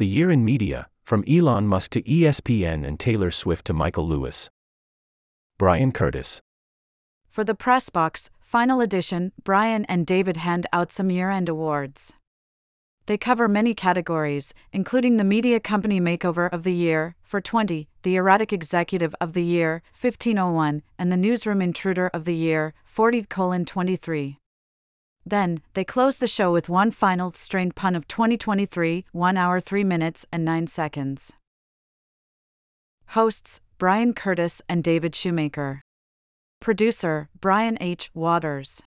The Year in Media, from Elon Musk to ESPN and Taylor Swift to Michael Lewis. Bryan Curtis. For the Press Box, final edition, Bryan and David hand out some year end awards. They cover many categories, including the Media Company Makeover of the Year, for 20, the Erotic Executive of the Year, 1501, and the Newsroom Intruder of the Year, 40 23. Then, they close the show with one final strained pun of 2023, 1 hour 3 minutes and 9 seconds. Hosts Bryan Curtis and David Shoemaker. Producer Brian H. Waters.